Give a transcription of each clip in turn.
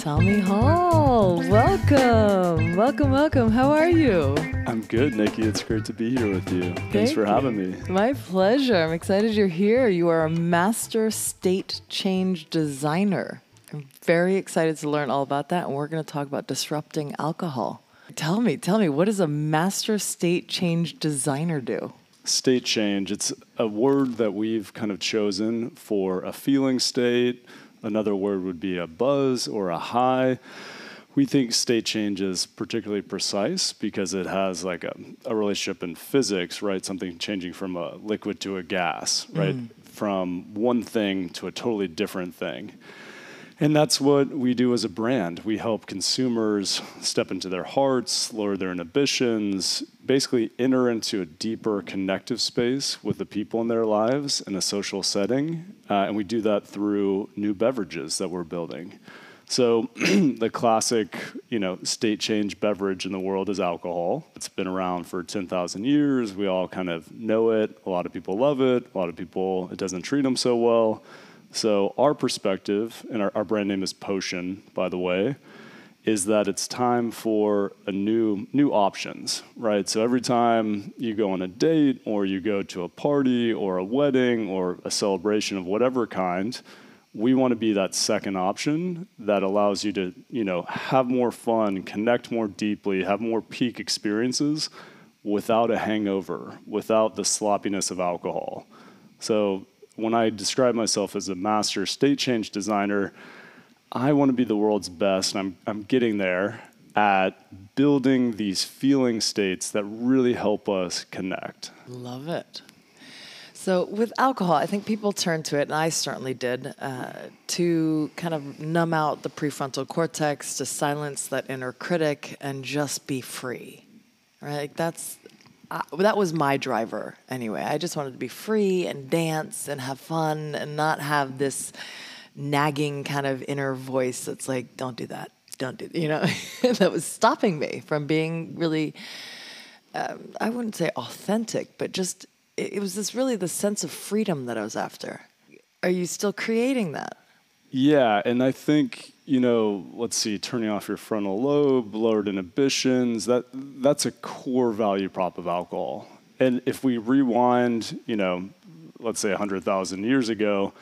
Tommy Hall, welcome, welcome, welcome. How are you? I'm good, Nikki. It's great to be here with you. Thanks for you. having me. My pleasure. I'm excited you're here. You are a master state change designer. I'm very excited to learn all about that, and we're going to talk about disrupting alcohol. Tell me, tell me, what does a master state change designer do? State change, it's a word that we've kind of chosen for a feeling state. Another word would be a buzz or a high. We think state change is particularly precise because it has like a, a relationship in physics, right? Something changing from a liquid to a gas, right? Mm. From one thing to a totally different thing. And that's what we do as a brand. We help consumers step into their hearts, lower their inhibitions, basically enter into a deeper connective space with the people in their lives in a social setting. Uh, and we do that through new beverages that we're building. So the classic, you know, state change beverage in the world is alcohol. It's been around for 10,000 years. We all kind of know it. A lot of people love it. A lot of people, it doesn't treat them so well. So our perspective, and our, our brand name is Potion, by the way, is that it's time for a new new options, right? So every time you go on a date or you go to a party or a wedding or a celebration of whatever kind, we want to be that second option that allows you to, you know, have more fun, connect more deeply, have more peak experiences without a hangover, without the sloppiness of alcohol. So when I describe myself as a master state change designer, I want to be the world's best, and I'm, I'm getting there at building these feeling states that really help us connect. Love it. So, with alcohol, I think people turn to it, and I certainly did, uh, to kind of numb out the prefrontal cortex, to silence that inner critic, and just be free. Right? That's that was my driver anyway. I just wanted to be free and dance and have fun and not have this nagging kind of inner voice that's like, "Don't do that, don't do," you know, that was stopping me from being really um, I wouldn't say authentic, but just it, it was this really the sense of freedom that I was after. Are you still creating that? Yeah, and I think you know, let's see, turning off your frontal lobe, lowered inhibitions. That that's a core value prop of alcohol. And if we rewind, you know, let's say 100,000 years ago,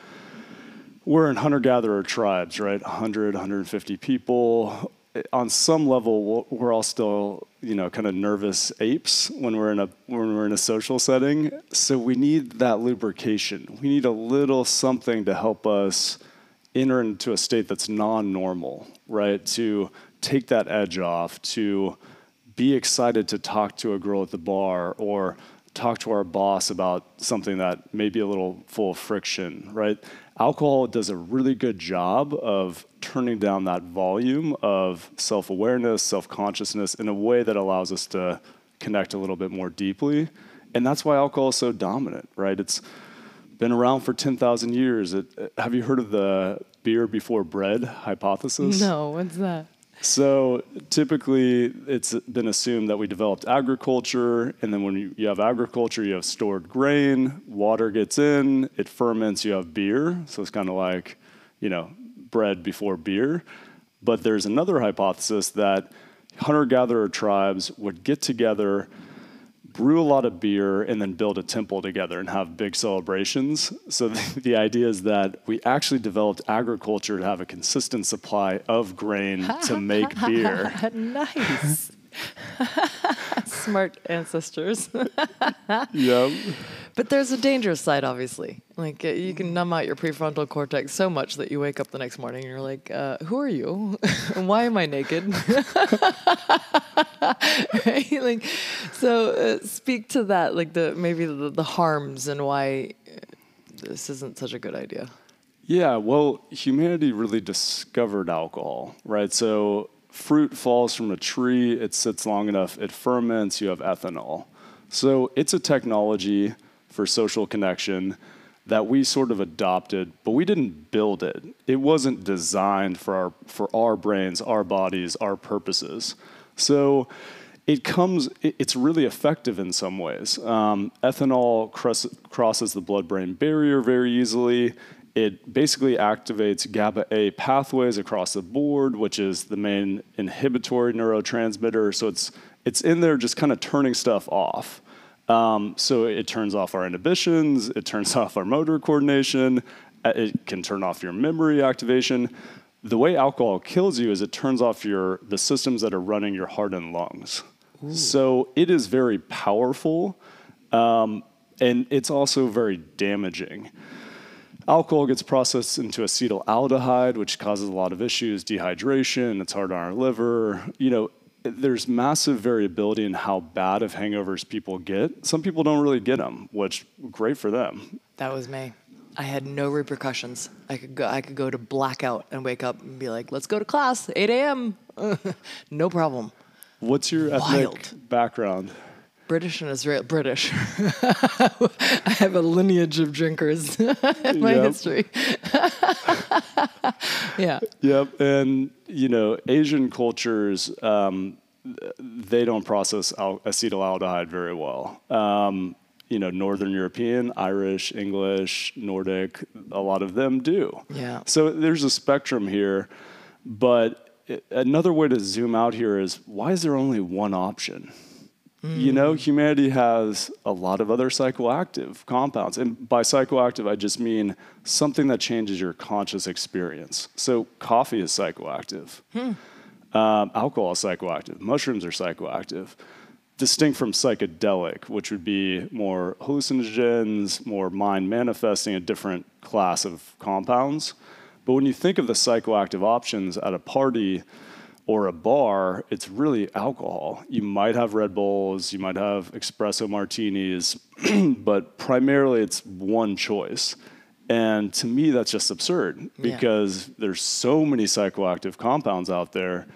we're in hunter-gatherer tribes, right? 100, 150 people. On some level, we're all still, you know, kind of nervous apes when we're in a when we're in a social setting. So we need that lubrication. We need a little something to help us enter into a state that's non-normal, right? To take that edge off, to be excited to talk to a girl at the bar or talk to our boss about something that may be a little full of friction, right? Alcohol does a really good job of turning down that volume of self awareness, self consciousness in a way that allows us to connect a little bit more deeply. And that's why alcohol is so dominant, right? It's been around for 10,000 years. It, uh, have you heard of the beer before bread hypothesis? No, what's that? So typically, it's been assumed that we developed agriculture, and then when you, you have agriculture, you have stored grain, water gets in, it ferments, you have beer. So it's kind of like, you know, bread before beer. But there's another hypothesis that hunter gatherer tribes would get together, brew a lot of beer, and then build a temple together and have big celebrations. So the, the idea is that we actually developed agriculture to have a consistent supply of grain to make beer. nice. Smart ancestors. Yep. But there's a dangerous side, obviously. Like uh, you can numb out your prefrontal cortex so much that you wake up the next morning and you're like, uh, "Who are you? why am I naked?" right? Like, so uh, speak to that, like the maybe the, the harms and why uh, this isn't such a good idea. Yeah, well, humanity really discovered alcohol, right? So fruit falls from a tree, it sits long enough, it ferments, you have ethanol. So it's a technology for social connection that we sort of adopted, but we didn't build it. It wasn't designed for our for our brains, our bodies, our purposes. So it comes. it- It's really effective in some ways. Um, ethanol cross, crosses the blood-brain barrier very easily. it basically activates GABA A pathways across the board, which is the main inhibitory neurotransmitter. So it's it's in there just kind of turning stuff off. Um, so it turns off our inhibitions, it turns off our motor coordination, uh, it can turn off your memory activation. The way alcohol kills you is it turns off your the systems that are running your heart and lungs. Ooh. So it is very powerful, um, and it's also very damaging. Alcohol gets processed into acetaldehyde, which causes a lot of issues, dehydration. It's hard on our liver. You know, there's massive variability in how bad of hangovers people get. Some people don't really get them, which great for them. That was me. I had no repercussions. I could go. I could go to blackout and wake up and be like, "Let's go to class, 8 a.m." no problem. What's your Wild. ethnic background? British and Israel. British. I have a lineage of drinkers in my yep. history. yeah. Yep. And, you know, Asian cultures, um, they don't process al- acetaldehyde very well. Um, you know, Northern European, Irish, English, Nordic, a lot of them do. Yeah. So there's a spectrum here. But another way to zoom out here is why is there only one option? Mm. You know, humanity has a lot of other psychoactive compounds. And by psychoactive, I just mean something that changes your conscious experience. So, coffee is psychoactive, hmm. um, alcohol is psychoactive, mushrooms are psychoactive. Distinct from psychedelic, which would be more hallucinogens, more mind manifesting, a different class of compounds. But when you think of the psychoactive options at a party, or a bar, it's really alcohol. You might have Red Bulls, you might have espresso martinis, but primarily it's one choice. And to me, that's just absurd because yeah. there's so many psychoactive compounds out there.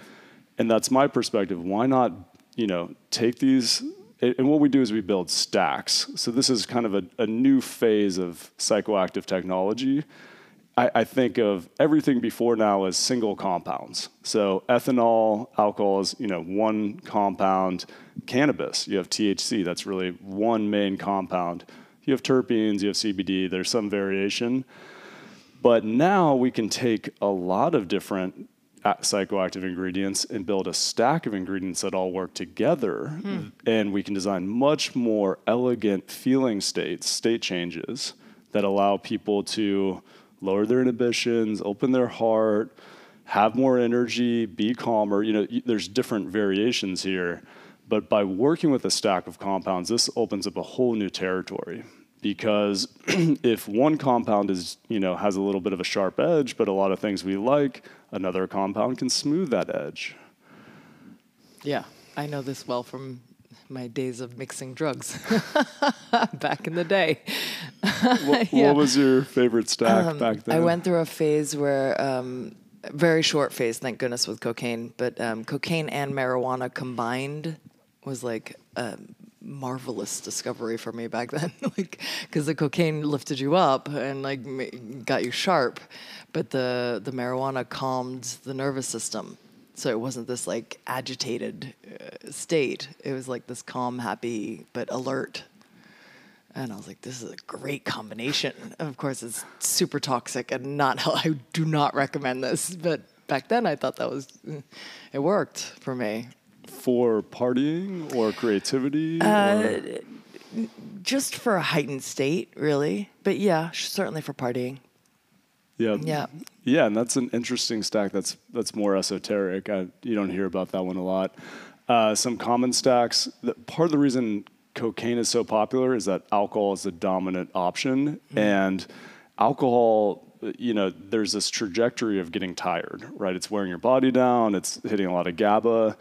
And that's my perspective. Why not, you know, take these and what we do is we build stacks. So this is kind of a, a new phase of psychoactive technology I, I, think of everything before now as single compounds. So ethanol, alcohol is you know one compound. Cannabis, you have THC. That's really one main compound. You have terpenes, you have CBD. There's some variation, but now we can take a lot of different psychoactive ingredients and build a stack of ingredients that all work together, hmm. and we can design much more elegant feeling states, state changes that allow people to lower their inhibitions, open their heart, have more energy, be calmer. You know, there's different variations here. But by working with a stack of compounds, this opens up a whole new territory. Because if one compound is, you know, has a little bit of a sharp edge, but a lot of things we like, another compound can smooth that edge. Yeah, I know this well from my days of mixing drugs back in the day. what, yeah. what, was your favorite stack um, back then? I went through a phase where, um, very short phase, thank goodness, with cocaine, but um, cocaine and marijuana combined was like a marvelous discovery for me back then. like, because the cocaine lifted you up and like got you sharp, but the the marijuana calmed the nervous system so it wasn't this like agitated uh, state. It was like this calm, happy, but alert. And I was like, this is a great combination. of course, it's super toxic and not I do not recommend this. But back then, I thought that was, uh, it worked for me. For partying or creativity? Uh, or? Just for a heightened state, really. But yeah, certainly for partying. Yeah. Yeah. Yeah, and that's an interesting stack. That's that's more esoteric. I, you don't hear about that one a lot. Uh, some common stacks. part of the reason cocaine is so popular is that alcohol is the dominant option, mm. and alcohol. You know, there's this trajectory of getting tired, right? It's wearing your body down. It's hitting a lot of GABA.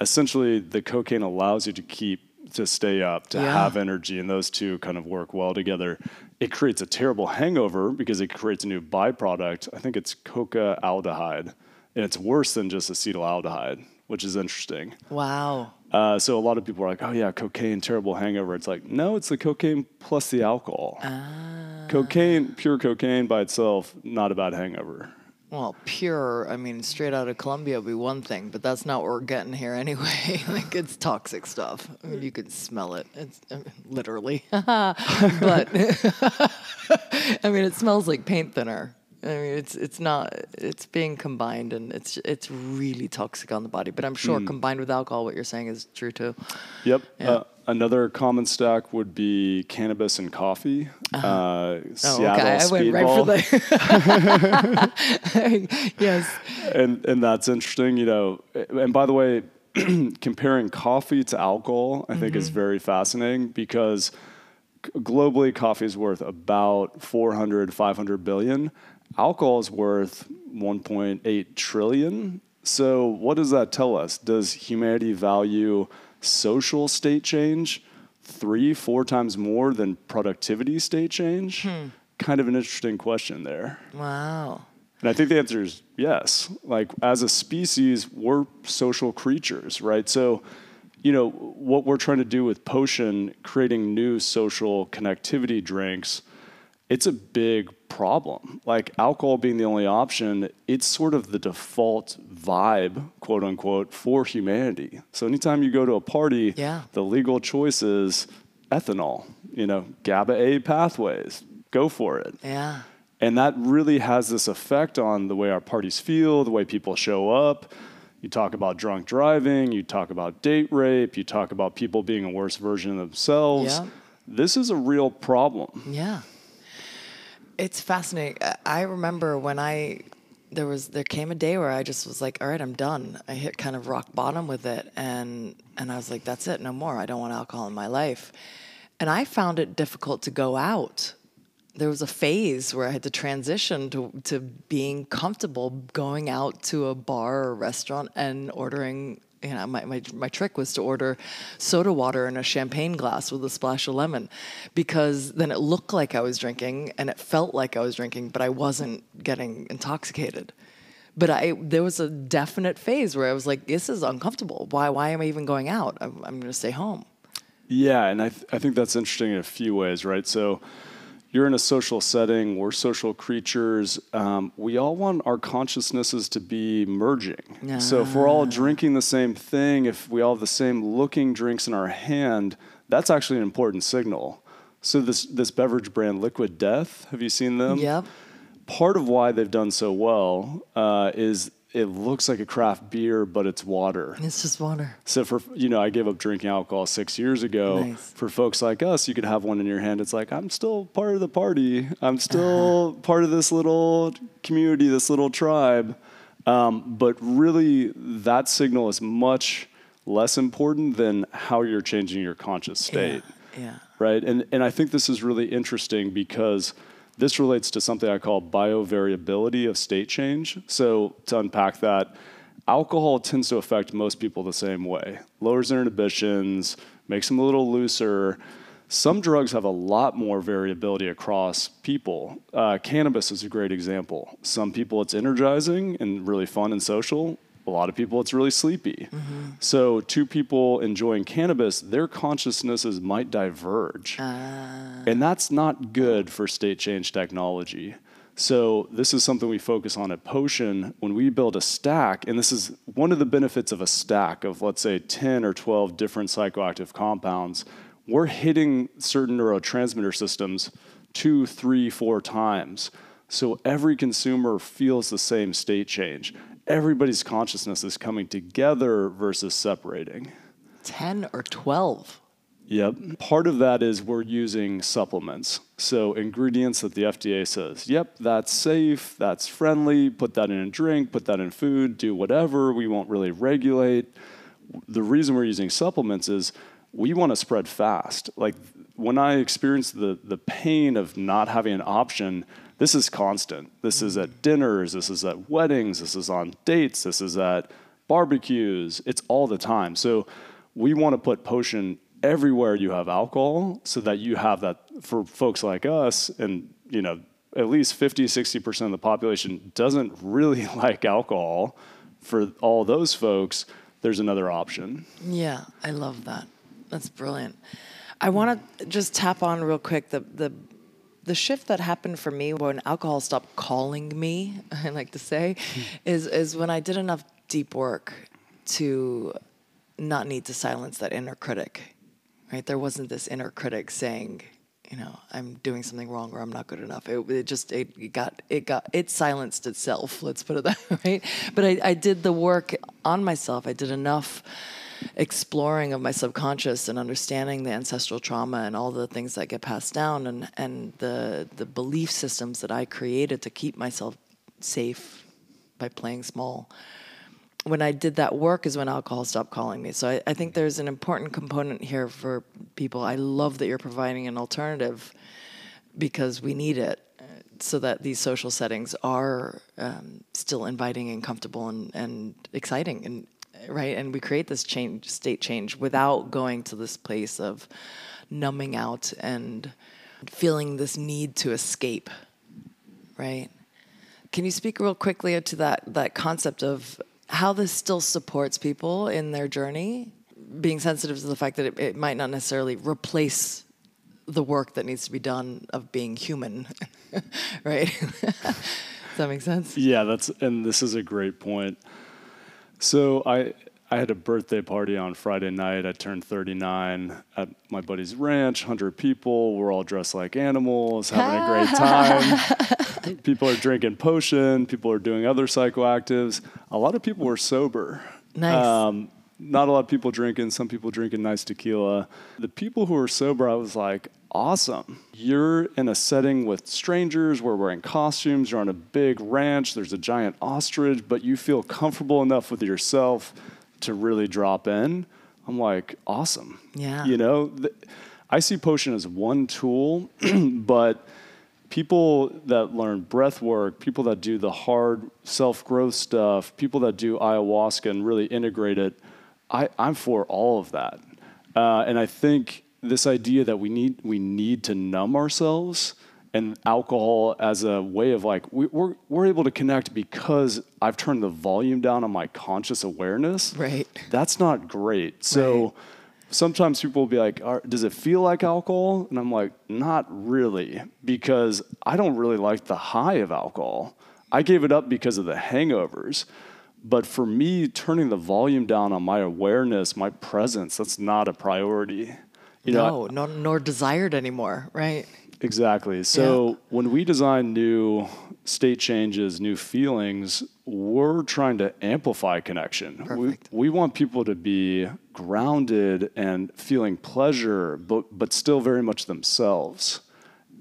Essentially, the cocaine allows you to keep to stay up, to yeah. have energy, and those two kind of work well together it creates a terrible hangover because it creates a new byproduct. I think it's coca aldehyde, and it's worse than just acetaldehyde, which is interesting. Wow. Uh, so a lot of people are like, "Oh yeah, cocaine, terrible hangover." It's like, no, it's the cocaine plus the alcohol. Ah. Cocaine, pure cocaine by itself, not a bad hangover. Well, pure, I mean, straight out of Colombia would be one thing, but that's not what we're getting here anyway. like, it's toxic stuff. I mean, you can smell it. It's I mean, literally. but, I mean, it smells like paint thinner. I mean, it's it's not. It's being combined, and it's it's really toxic on the body. But I'm sure combined with alcohol, what you're saying is true too. Yep. Yeah. Uh, another common stack would be cannabis and coffee. uh Oh, Seattle okay. I went right for the. yes. and and that's interesting, you know. And by the way, comparing coffee to alcohol, I think is Mm-hmm. very fascinating because globally coffee is worth about 400 500 billion. Alcohol is worth 1.8 trillion. So what does that tell us? Does humanity value social state change three, four times more than productivity state change? Hmm. Kind of an interesting question there. Wow. And I think the answer is yes. Like as a species, we're social creatures, right? So, you know, what we're trying to do with Potion, creating new social connectivity drinks, it's a big problem. Like alcohol being the only option, it's sort of the default vibe, quote unquote, for humanity. So anytime you go to a party, Yeah. the legal choice is ethanol, you know, GABA A pathways. Go for it. Yeah. And that really has this effect on the way our parties feel, the way people show up. You talk about drunk driving, you talk about date rape, you talk about people being a worse version of themselves. Yeah. This is a real problem. Yeah. It's fascinating. I- remember when I there was there came a day where I just was like, all right, I'm done. I hit kind of rock bottom with it and and I was like, that's it, no more. I don't want alcohol in my life. And I found it difficult to go out. There was a phase where I had to transition to to being comfortable going out to a bar or restaurant and ordering you know, my, my, my trick was to order soda water in a champagne glass with a splash of lemon because then it looked like I was drinking and it felt like I was drinking, but I wasn't getting intoxicated. But I there was a definite phase where I was like, this is uncomfortable. Why why am I even going out? I'm, I'm going to stay home. Yeah, and I, th- I think that's interesting in a few ways, right? So you're in a social setting, we're social creatures. Um, we all want our consciousnesses to be merging. So if we're all drinking the same thing, if we all have the same looking drinks in our hand, that's actually an important signal. So this this beverage brand Liquid Death, have you seen them? Yep. Part of why they've done so well uh, is it looks like a craft beer, but it's water. It's just water. So for you know, I gave up drinking alcohol six years ago. Nice. For folks like us, you could have one in your hand. It's like I'm still part of the party. I'm still part of this little community, this little tribe. Um, but really, that signal is much less important than how you're changing your conscious state Yeah. yeah. right? And and I think this is really interesting because this relates to something I call biovariability of state change. So to unpack that, alcohol tends to affect most people the same way. Lowers their inhibitions, makes them a little looser. Some drugs have a lot more variability across people. Uh, cannabis is a great example. Some people it's energizing and really fun and social. A lot of people it's really sleepy. Mm-hmm. So, two people enjoying cannabis, their consciousnesses might diverge. Ah. And that's not good for state change technology. So, this is something we focus on at Potion when we build a stack. And this is one of the benefits of a stack of, let's say, 10 or 12 different psychoactive compounds. We're hitting certain neurotransmitter systems two, three, four times. So, every consumer feels the same state change. Everybody's consciousness is coming together versus separating. 10 or 12. Yep. Part of that is we're using supplements. So, ingredients that the FDA says, yep, that's safe, that's friendly, put that in a drink, put that in food, do whatever. We won't really regulate. The reason we're using supplements is we want to spread fast. Like when I experienced the, the pain of not having an option, this is constant. This is at mm. dinners, this is at weddings, this is on dates, this is at barbecues. It's all the time. So we want to put potion everywhere you have alcohol so that you have that for folks like us and you know at least 50 60% of the population doesn't really like alcohol for all those folks there's another option Yeah, I love that. That's brilliant. I want to just tap on real quick the the the shift that happened for me when alcohol stopped calling me, I like to say, hmm. is is when I did enough deep work to not need to silence that inner critic. Right? There wasn't this inner critic saying, you know, I'm doing something wrong or I'm not good enough. It, it just it got it got it silenced itself. Let's put it that way. But I, I did the work on myself. I did enough exploring of my subconscious and understanding the ancestral trauma and all the things that get passed down and and the the belief systems that I created to keep myself safe by playing small when I did that work is when alcohol stopped calling me. So I, I, think there's an important component here for people. I love that you're providing an alternative because we need it uh, so that these social settings are um, still inviting and comfortable and, and exciting and right and we create this change state change without going to this place of numbing out and feeling this need to escape right can you speak real quickly to that that concept of how this still supports people in their journey, being sensitive to the fact that it, it might not necessarily replace the work that needs to be done of being human, right? Does that make sense? Yeah, that's and this is a great point. So I I had a birthday party on Friday night. I turned 39 at my buddy's ranch, 100 people. We're all dressed like animals, having a great time. people are drinking potion, people are doing other psychoactives. A lot of people were sober. Nice. Um, not a lot of people drinking, some people drinking nice tequila. The people who were sober, I was like, awesome. You're in a setting with strangers, we're wearing costumes, you're on a big ranch, there's a giant ostrich, but you feel comfortable enough with yourself to really drop in, I'm like, awesome. Yeah. You know, th- I see potion as one tool, but people that learn breath work, people that do the hard self growth stuff, people that do ayahuasca and really integrate it, I, I'm for all of that. Uh, and I think this idea that we need we need to numb ourselves and alcohol as a way of like we, we're we're able to connect because I've turned the volume down on my conscious awareness. Right. That's not great. So right. sometimes people will be like, "Does it feel like alcohol?" And I'm like, "Not really," because I don't really like the high of alcohol. I gave it up because of the hangovers. But for me, turning the volume down on my awareness, my presence, that's not a priority. You no, know, no, nor desired anymore, right? Exactly. So yeah. when we design new state changes, new feelings, we're trying to amplify connection. Perfect. We, we want people to be grounded and feeling pleasure, but, but still very much themselves.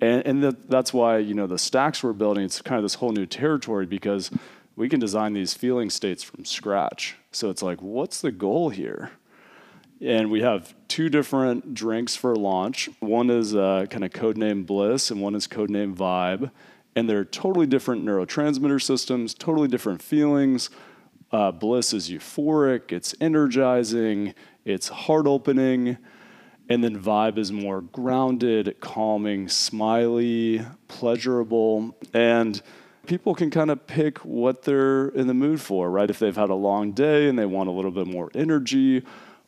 And, and that, that's why, you know, the stacks we're building, it's kind of this whole new territory because we can design these feeling states from scratch. So it's like, what's the goal here? And we have two different drinks for launch. One is uh, kind of codename Bliss, and one is codename Vibe, and they're totally different neurotransmitter systems, totally different feelings. Uh, Bliss is euphoric, it's energizing, it's heart opening, and then Vibe is more grounded, calming, smiley, pleasurable, and people can kind of pick what they're in the mood for, right? If they've had a long day and they want a little bit more energy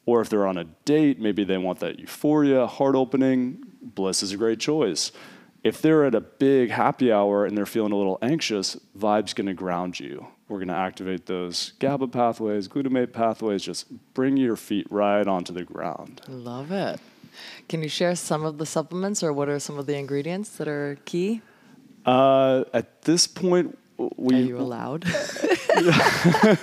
or if they're on a date, maybe they want that euphoria, heart opening, bliss is a great choice. If they're at a big happy hour and they're feeling a little anxious, vibe's gonna ground you. We're gonna activate those GABA pathways, glutamate pathways, just bring your feet right onto the ground. Love it. Can you share some of the supplements or what are some of the ingredients that are key? Uh, at this point, we. Are you allowed?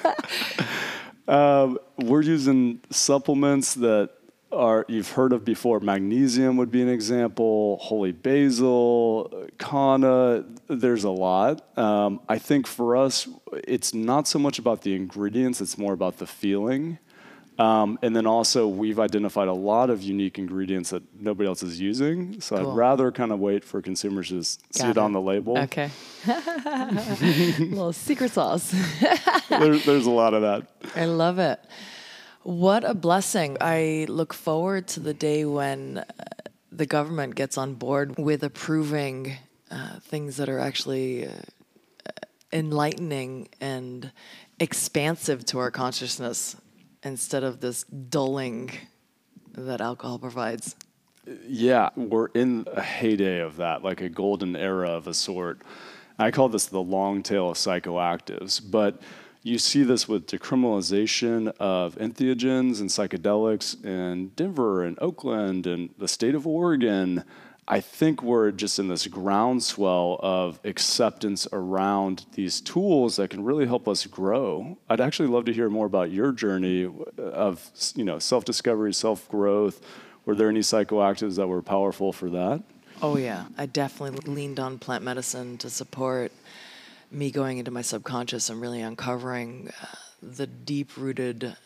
Um, we're using supplements that are you've heard of before. Magnesium would be an example. Holy basil, kanna. There's a lot. Um, I think for us, it's not so much about the ingredients; it's more about the feeling. Um, and then also, we've identified a lot of unique ingredients that nobody else is using. So cool. I'd rather kind of wait for consumers to see it, it, on the label. Okay. little secret sauce. there, there's a lot of that. I love it. What a blessing. I look forward to the day when uh, the government gets on board with approving uh, things that are actually uh, enlightening and expansive to our consciousness instead of this dulling that alcohol provides. Yeah, we're in a heyday of that, like a golden era of a sort. I call this the long tail of psychoactives, but you see this with decriminalization of entheogens and psychedelics in Denver and Oakland and the state of Oregon. I think we're just in this groundswell of acceptance around these tools that can really help us grow. I'd actually love to hear more about your journey of you know self-discovery, self-growth. Were there any psychoactives that were powerful for that? Oh yeah, I definitely leaned on plant medicine to support me going into my subconscious and really uncovering uh, the deep-rooted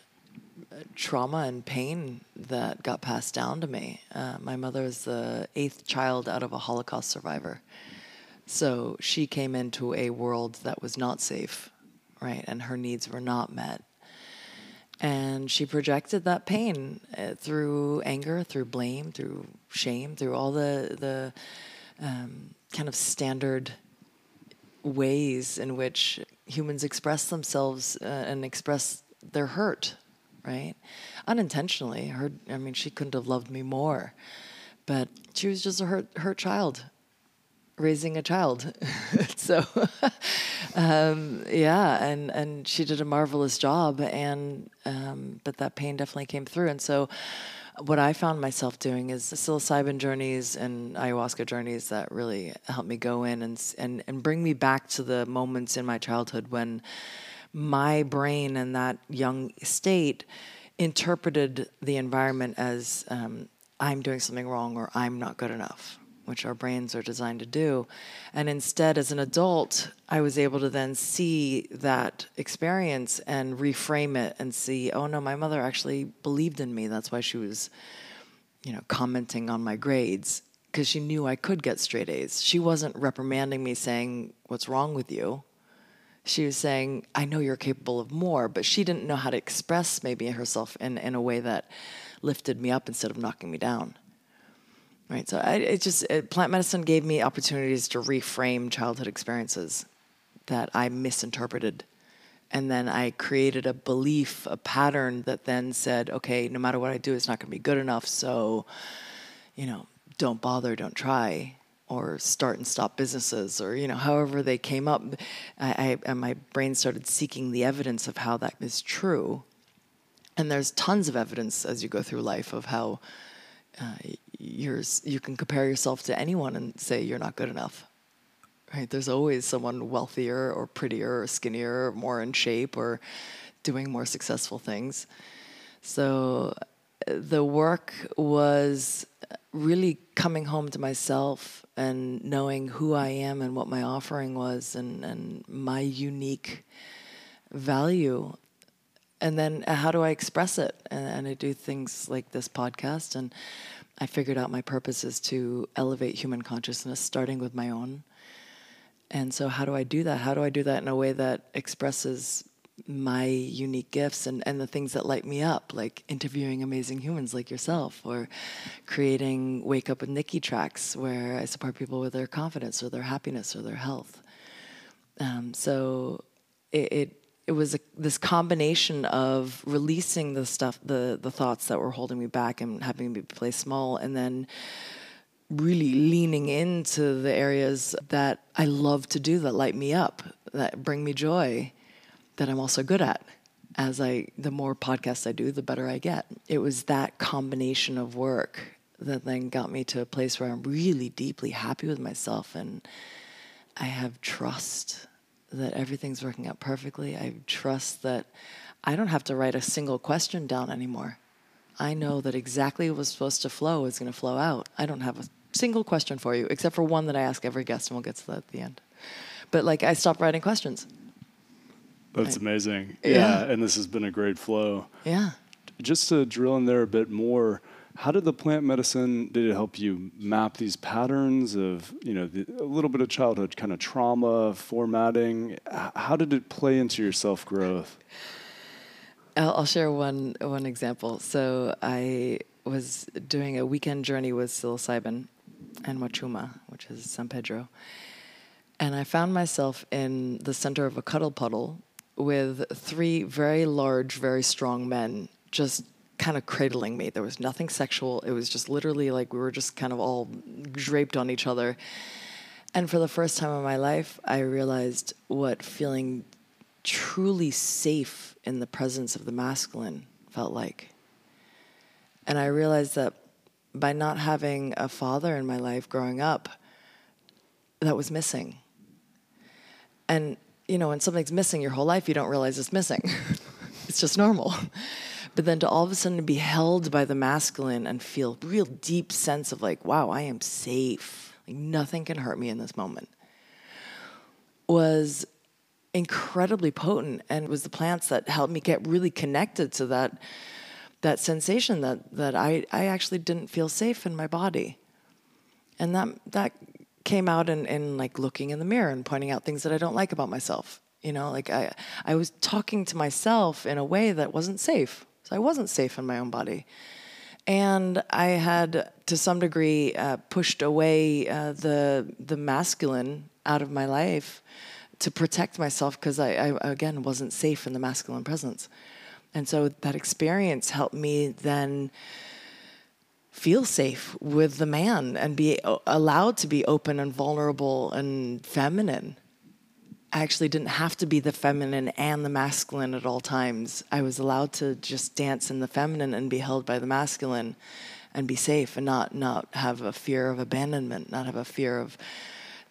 trauma and pain that got passed down to me. Uh, my mother is the eighth child out of a Holocaust survivor. So she came into a world that was not safe, right? And her needs were not met. And she projected that pain uh, through anger, through blame, through shame, through all the, the um, kind of standard ways in which humans express themselves uh, and express their hurt right? Unintentionally. Her, I mean, she couldn't have loved me more, but she was just a hurt, hurt child, raising a child. so, um, yeah, and and she did a marvelous job, and um, but that pain definitely came through, and so. What I found myself doing is psilocybin journeys and ayahuasca journeys that really helped me go in and and and bring me back to the moments in my childhood when my brain in that young state interpreted the environment as um, I'm doing something wrong or I'm not good enough, which our brains are designed to do. And instead, as an adult, I was able to then see that experience and reframe it and see, oh no, my mother actually believed in me. That's why she was, you know, commenting on my grades because she knew I could get straight A's. She wasn't reprimanding me saying, What's wrong with you? She was saying, I know you're capable of more, but she didn't know how to express maybe herself in, in a way that lifted me up instead of knocking me down. Right. So I, it just, it, plant medicine gave me opportunities to reframe childhood experiences that I misinterpreted. And then I created a belief, a pattern that then said, okay, no matter what I do, it's not going to be good enough. So, you know, don't bother, don't try or start and stop businesses or you know however they came up I, I, and my brain started seeking the evidence of how that is true. And there's tons of evidence as you go through life of how uh, you're, you can compare yourself to anyone and say you're not good enough right? There's always someone wealthier or prettier or skinnier or more in shape or doing more successful things. So uh, the work was really coming home to myself and knowing who I am and what my offering was and, and my unique value. And then uh, how do I express it? And, and I do things like this podcast. And I figured out my purpose is to elevate human consciousness, starting with my own. And so, how do I do that? How do I do that in a way that expresses my unique gifts and, and the things that light me up, like interviewing amazing humans like yourself, or creating Wake Up with Nikki tracks where I support people with their confidence or their happiness or their health. Um, so it, it, it was a, this combination of releasing the stuff, the the thoughts that were holding me back and having me play small, and then really leaning into the areas that I love to do that light me up, that bring me joy that I'm also good at. As I, the more podcasts I do, the better I get. It was that combination of work that then got me to a place where I'm really deeply happy with myself and I have trust that everything's working out perfectly. I trust that I don't have to write a single question down anymore. I know that exactly what was supposed to flow is going to flow out. I don't have a single question for you, except for one that I ask every guest, and we'll get to that at the end. But like, I stopped writing questions. That's amazing. Yeah. yeah. And this has been a great flow. Yeah. Just to drill in there a bit more, how did the plant medicine did it help you map these patterns of you know the, a little bit of childhood kind of trauma formatting how did it play into your self growth I'll, I'll, share one one example so i was doing a weekend journey with psilocybin and wachuma which is san pedro and i found myself in the center of a cuddle puddle with three very large, very strong men just kind of cradling me. There was nothing sexual. It was just literally like we were just kind of all draped on each other. And for the first time in my life, I realized what feeling truly safe in the presence of the masculine felt like. And I realized that by not having a father in my life growing up, that was missing. And, you know, when something's missing your whole life, you don't realize it's missing. it's just normal. But then to all of a sudden be held by the masculine and feel real deep sense of like, wow, I am safe. Like nothing can hurt me in this moment was incredibly potent and was the plants that helped me get really connected to that that sensation that that I, I actually didn't feel safe in my body. And that that came out and, in like looking in the mirror and pointing out things that I don't like about myself. You know, like I I was talking to myself in a way that wasn't safe. So I wasn't safe in my own body. And I had, to some degree, uh, pushed away uh, the the masculine out of my life to protect myself because I, I, again, wasn't safe in the masculine presence. And so that experience helped me then feel safe with the man and be allowed to be open and vulnerable and feminine. I actually didn't have to be the feminine and the masculine at all times. I was allowed to just dance in the feminine and be held by the masculine and be safe and not not have a fear of abandonment, not have a fear of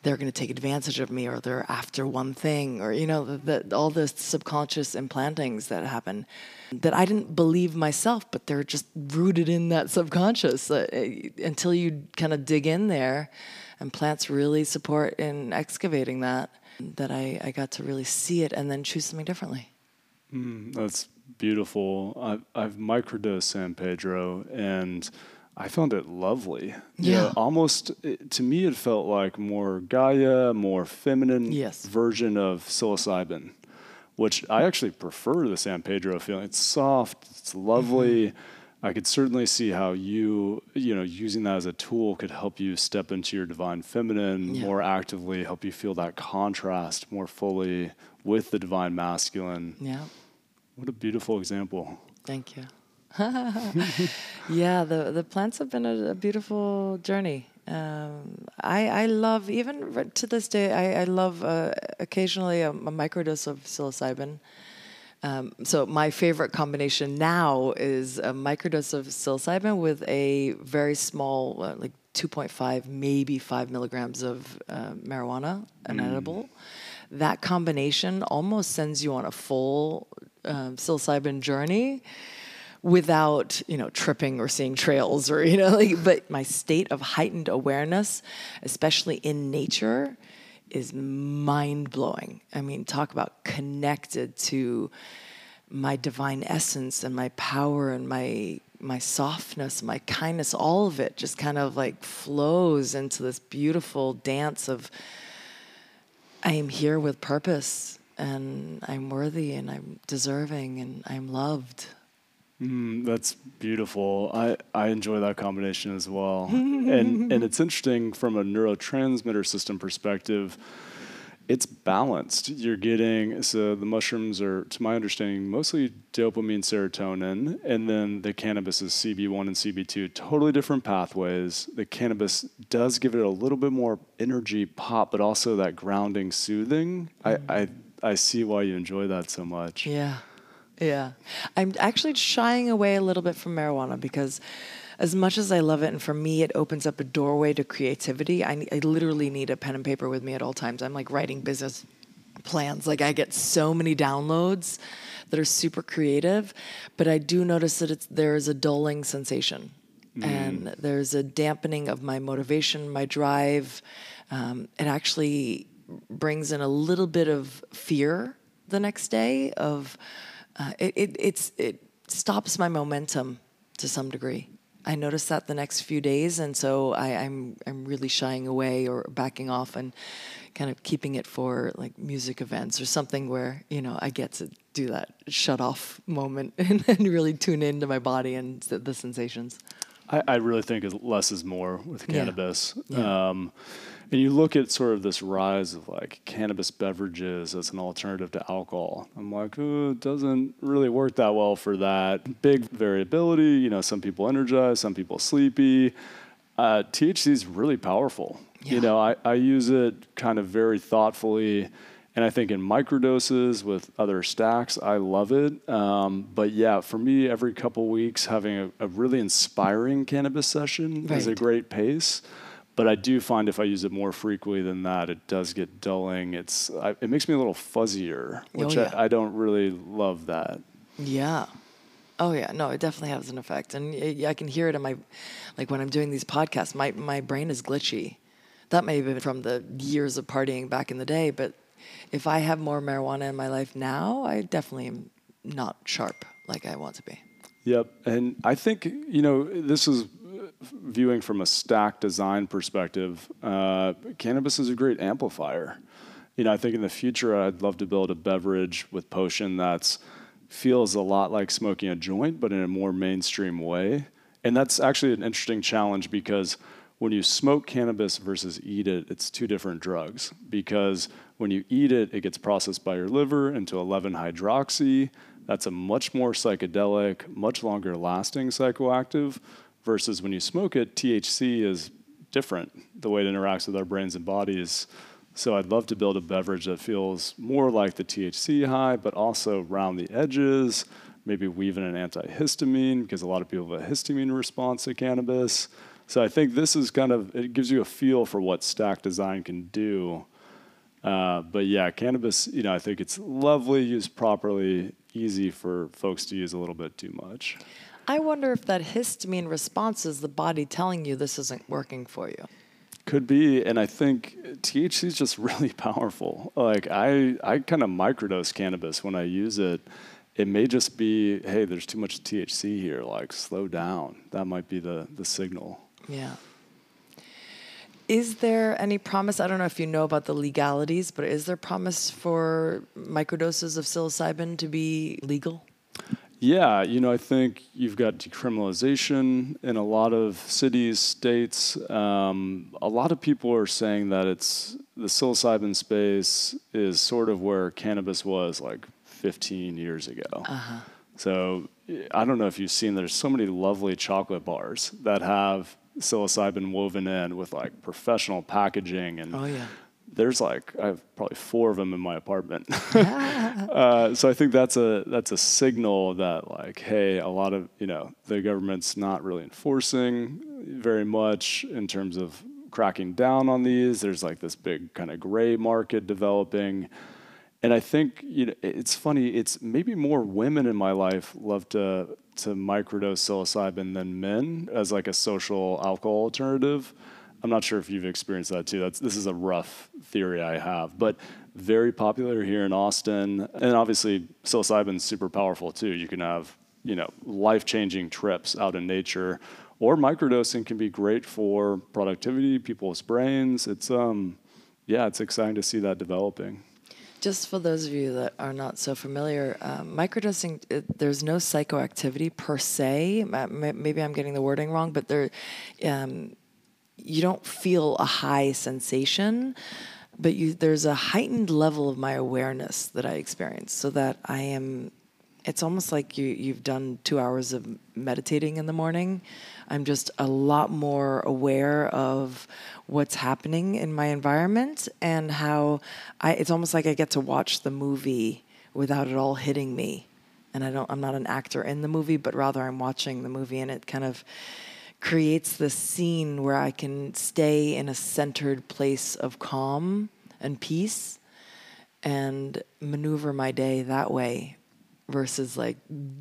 they're going to take advantage of me or they're after one thing or you know the, the, all the subconscious implantings that happen that I didn't believe myself, but they're just rooted in that subconscious uh, until you kind of dig in there. And plants really support in excavating that, that I, I got to really see it and then choose something differently. Mm, that's beautiful. I've, I've microdosed San Pedro and I found it lovely. Yeah. almost it, to me, it felt like more Gaia, more feminine yes. version of psilocybin, which I actually prefer the San Pedro feeling. It's soft, it's lovely. Mm-hmm. I could certainly see how you, you know, using that as a tool could help you step into your divine feminine yeah. more actively, help you feel that contrast more fully with the divine masculine. Yeah. What a beautiful example. Thank you. yeah, the the plants have been a, a beautiful journey. Um, I I love even to this day. I I love uh, occasionally a, a microdose of psilocybin. Um, so my favorite combination now is a microdose of psilocybin with a very small, uh, like 2.5, maybe five milligrams of uh, marijuana, an mm. edible. That combination almost sends you on a full um, psilocybin journey without you know tripping or seeing trails or you know like but my state of heightened awareness especially in nature is mind blowing i mean talk about connected to my divine essence and my power and my my softness my kindness all of it just kind of like flows into this beautiful dance of i am here with purpose and i'm worthy and i'm deserving and i'm loved Mm, that's beautiful. I, I enjoy that combination as well. and and it's interesting from a neurotransmitter system perspective. It's balanced. You're getting so the mushrooms are, to my understanding, mostly dopamine, serotonin, and then the cannabis is CB1 and CB2. Totally different pathways. The cannabis does give it a little bit more energy pop, but also that grounding, soothing. Mm. I, I I see why you enjoy that so much. Yeah. Yeah. I'm actually shying away a little bit from marijuana because as much as I love it, and for me, it opens up a doorway to creativity. I, I literally need a pen and paper with me at all times. I'm like writing business plans. Like I get so many downloads that are super creative, but I do notice that it's there is a dulling sensation, mm. and there's a dampening of my motivation, my drive. Um, it actually brings in a little bit of fear the next day of uh, it, it, it's, it stops my momentum to some degree. I noticed that the next few days, and so I, am I'm, I'm really shying away or backing off and kind of keeping it for like music events or something where you know I get to do that shut off moment and, and really tune into my body and the, the sensations. I, I, really think less is more with cannabis. Yeah. Yeah. Um, And you look at sort of this rise of like cannabis beverages as an alternative to alcohol. I'm like, oh, it doesn't really work that well for that. Big variability. You know, some people energized, some people sleepy. Uh, THC is really powerful. Yeah. You know, I, I use it kind of very thoughtfully. And I think in microdoses with other stacks, I love it. Um, but yeah, for me, every couple weeks, having a, a really inspiring cannabis session is a great pace. But I do find if I use it more frequently than that, it does get dulling. It's I, it makes me a little fuzzier, Oh, which yeah. I, I don't really love that. Yeah. Oh yeah, no, it definitely has an effect, and I can hear it in my, like when I'm doing these podcasts, my my brain is glitchy. That may have been from the years of partying back in the day, but if I have more marijuana in my life now, I definitely am not sharp like I want to be. Yep. And I think, you know, this is viewing from a stack design perspective. Uh, cannabis is a great amplifier. You know, I think in the future, I'd love to build a beverage with potion that's feels a lot like smoking a joint, but in a more mainstream way. And that's actually an interesting challenge because when you smoke cannabis versus eat it, it's two different drugs. Because when you eat it, it gets processed by your liver into 11 hydroxy. That's a much more psychedelic, much longer lasting psychoactive. Versus when you smoke it, THC is different, the way it interacts with our brains and bodies. So I'd love to build a beverage that feels more like the THC high, but also round the edges, maybe weave in an antihistamine because a lot of people have a histamine response to cannabis. So I think this is kind of it gives you a feel for what stack design can do. Uh, but yeah, cannabis, you know, I think it's lovely used properly, easy for folks to use a little bit too much. I wonder if that histamine response is the body telling you this isn't working for you. Could be, and I think THC is just really powerful. Like I, I kind of microdose cannabis when I use it. It may just be, hey, there's too much THC here. Like slow down. That might be the the signal. Yeah. Is there any promise? I don't know if you know about the legalities, but is there promise for microdoses of psilocybin to be legal? Yeah, you know, I think you've got decriminalization in a lot of cities, states. Um, a lot of people are saying that it's the psilocybin space is sort of where cannabis was like 15 years ago. So I don't know if you've seen. There's so many lovely chocolate bars that have psilocybin woven in with like professional packaging and Oh, yeah. There's like I have probably four of them in my apartment. uh, so I think that's a that's a signal that like, hey, a lot of you know the government's not really enforcing very much in terms of cracking down on these. There's like this big kind of gray market developing. And I think you know, it's funny. It's maybe more women in my life love to to microdose psilocybin than men as like a social alcohol alternative. I'm not sure if you've experienced that too. That's this is a rough theory I have, but very popular here in Austin, and obviously psilocybin's super powerful too. You can have you know life changing trips out in nature, or microdosing can be great for productivity, people's brains. It's um yeah, it's exciting to see that developing. Just for those of you that are not so familiar, um, microdosing, it, there's no psychoactivity per se. Ma- ma- Maybe I'm getting the wording wrong, but there, um, you don't feel a high sensation, but you, there's a heightened level of my awareness that I experience so that I am it's almost like you you've done 2 hours of meditating in the morning. I'm just a lot more aware of what's happening in my environment and how I it's almost like I get to watch the movie without it all hitting me. And I don't I'm not an actor in the movie, but rather I'm watching the movie and it kind of creates this scene where I can stay in a centered place of calm and peace and maneuver my day that way versus like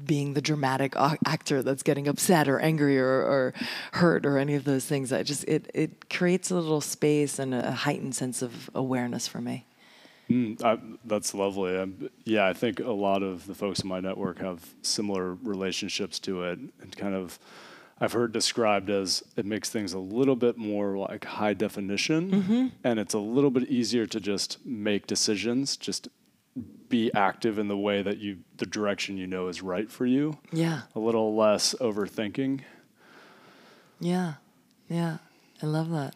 being the dramatic actor that's getting upset or angry or, or hurt or any of those things. I just it it creates a little space and a heightened sense of awareness for me. Mm, I, that's lovely. Um, yeah, I think a lot of the folks in my network have similar relationships to it, and kind of, I've heard described as it makes things a little bit more like high definition, mm-hmm. and it's a little bit easier to just make decisions, just be active in the way that you, the direction you know is right for you. Yeah. A little less overthinking. Yeah, yeah, I love that.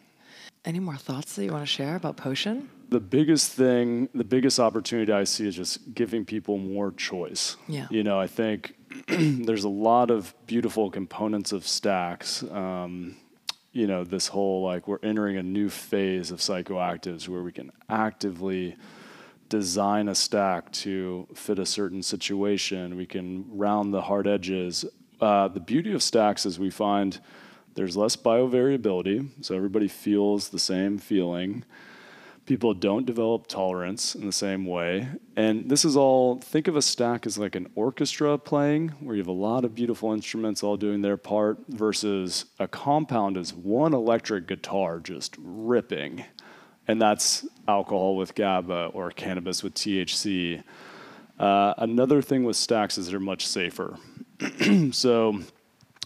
Any more thoughts that you want to share about Potion? the biggest thing, the biggest opportunity I see is just giving people more choice. Yeah. You know, I think there's a lot of beautiful components of stacks. Um, you know, this whole like we're entering a new phase of psychoactives where we can actively design a stack to fit a certain situation. We can round the hard edges. Uh, the beauty of stacks is we find there's less biovariability, so everybody feels the same feeling people don't develop tolerance in the same way. And this is all, think of a stack as like an orchestra playing, where you have a lot of beautiful instruments all doing their part, versus a compound is one electric guitar just ripping. And that's alcohol with GABA or cannabis with THC. Uh, another thing with stacks is they're much safer. so,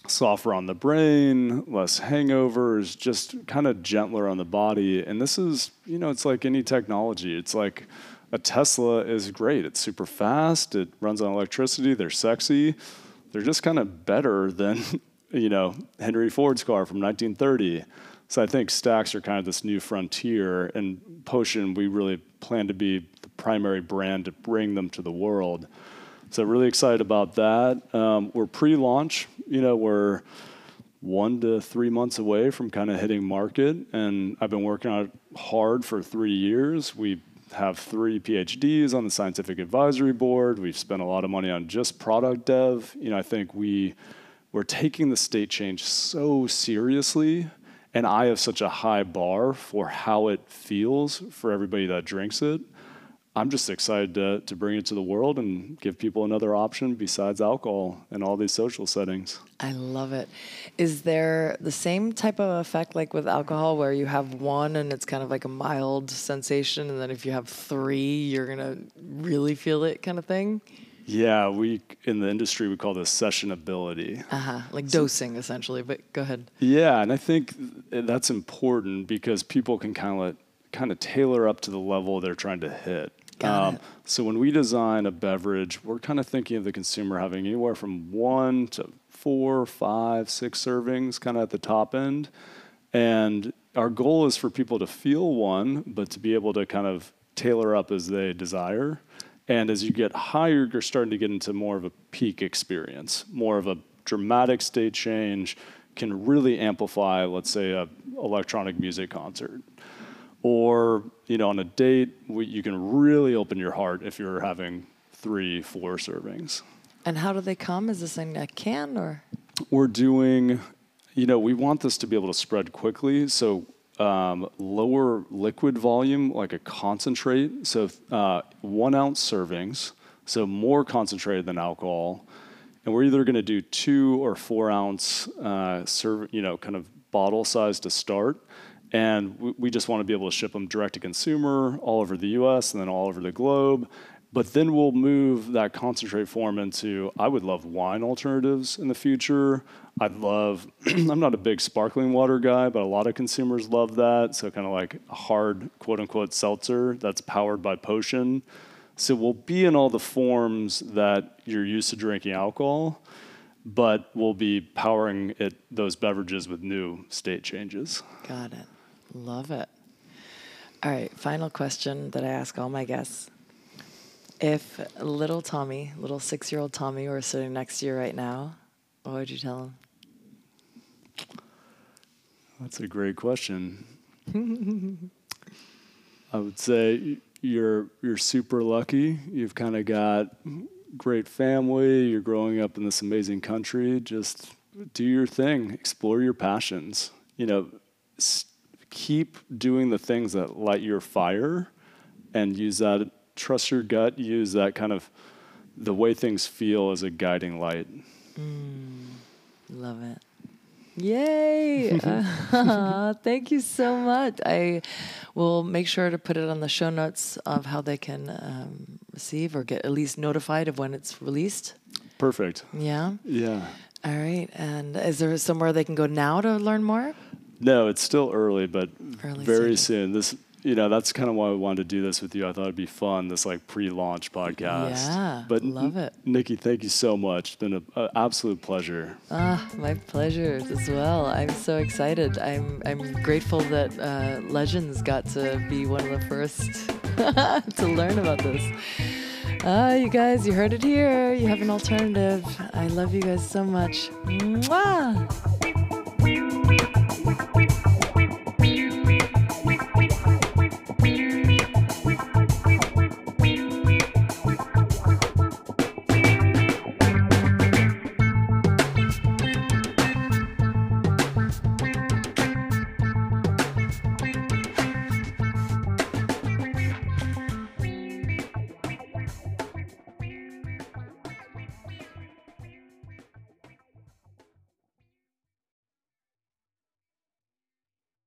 softer on the brain, less hangovers, just kind of gentler on the body. And this is, you know, it's like any technology. It's like a Tesla is great. It's super fast. It runs on electricity. They're sexy. They're just kind of better than, you know, Henry Ford's car from 1930. So I think stacks are kind of this new frontier. And Potion, we really plan to be the primary brand to bring them to the world. So really excited about that. Um, we're pre-launch. You know, we're one to three months away from kind of hitting market, and I've been working on it hard for three years. We have three PhDs on the scientific advisory board. We've spent a lot of money on just product dev. You know, I think we we're taking the state change so seriously, and I have such a high bar for how it feels for everybody that drinks it I'm just excited to, to bring it to the world and give people another option besides alcohol in all these social settings. I love it. Is there the same type of effect like with alcohol where you have one and it's kind of like a mild sensation, and then if you have three, you're going to really feel it kind of thing? Yeah, we in the industry we call this sessionability. Uh huh. Like so, dosing essentially, but go ahead. Yeah, and I think that's important because people can kind of kind of tailor up to the level they're trying to hit. Um, so when we design a beverage, we're kind of thinking of the consumer having anywhere from one to four, five, six servings, kind of at the top end. And our goal is for people to feel one, but to be able to kind of tailor up as they desire. And as you get higher, you're starting to get into more of a peak experience, more of a dramatic state change, can really amplify, let's say, a electronic music concert or you know on a date we, you can really open your heart if you're having three four servings. And how do they come? Is this in a can or? We're doing you know we want this to be able to spread quickly. So um, lower liquid volume like a concentrate. So uh, one ounce servings so more concentrated than alcohol. And we're either going to do two or four ounce uh, serve you know kind of bottle size to start and we, we just want to be able to ship them direct to consumer all over the US and then all over the globe. But then we'll move that concentrate form into, I would love wine alternatives in the future. I'd love, I'm not a big sparkling water guy, but a lot of consumers love that. So, kind of like a hard quote unquote seltzer that's powered by potion. So, we'll be in all the forms that you're used to drinking alcohol, but we'll be powering it, those beverages with new state changes. Got it. Love it. All right, final question that I ask all my guests. If little Tommy, little six year old Tommy, were sitting next to you right now, what would you tell him? That's a great question. I would say you're you're super lucky. You've kind of got great family. You're growing up in this amazing country. Just do your thing. Explore your passions. You know, st- keep doing the things that light your fire and use that, trust your gut, use that kind of the way things feel as a guiding light. Mm, love it. Yay! uh, thank you so much. I will make sure to put it on the show notes of how they can um, receive or get at least notified of when it's released. Perfect. Yeah. Yeah. All right. And is there somewhere they can go now to learn more? No, it's still early, but early very soon. This you know, that's kind of why I wanted to do this with you. I thought it'd be fun, this like pre-launch podcast. Yeah, but love it. Nikki, thank you so much. It's been an absolute pleasure. Ah, my pleasure as well. I'm so excited. I'm I'm grateful that uh, Legends got to be one of the first to learn about this. Ah, you guys, you heard it here. You have an alternative. I love you guys so much. Mwah! we.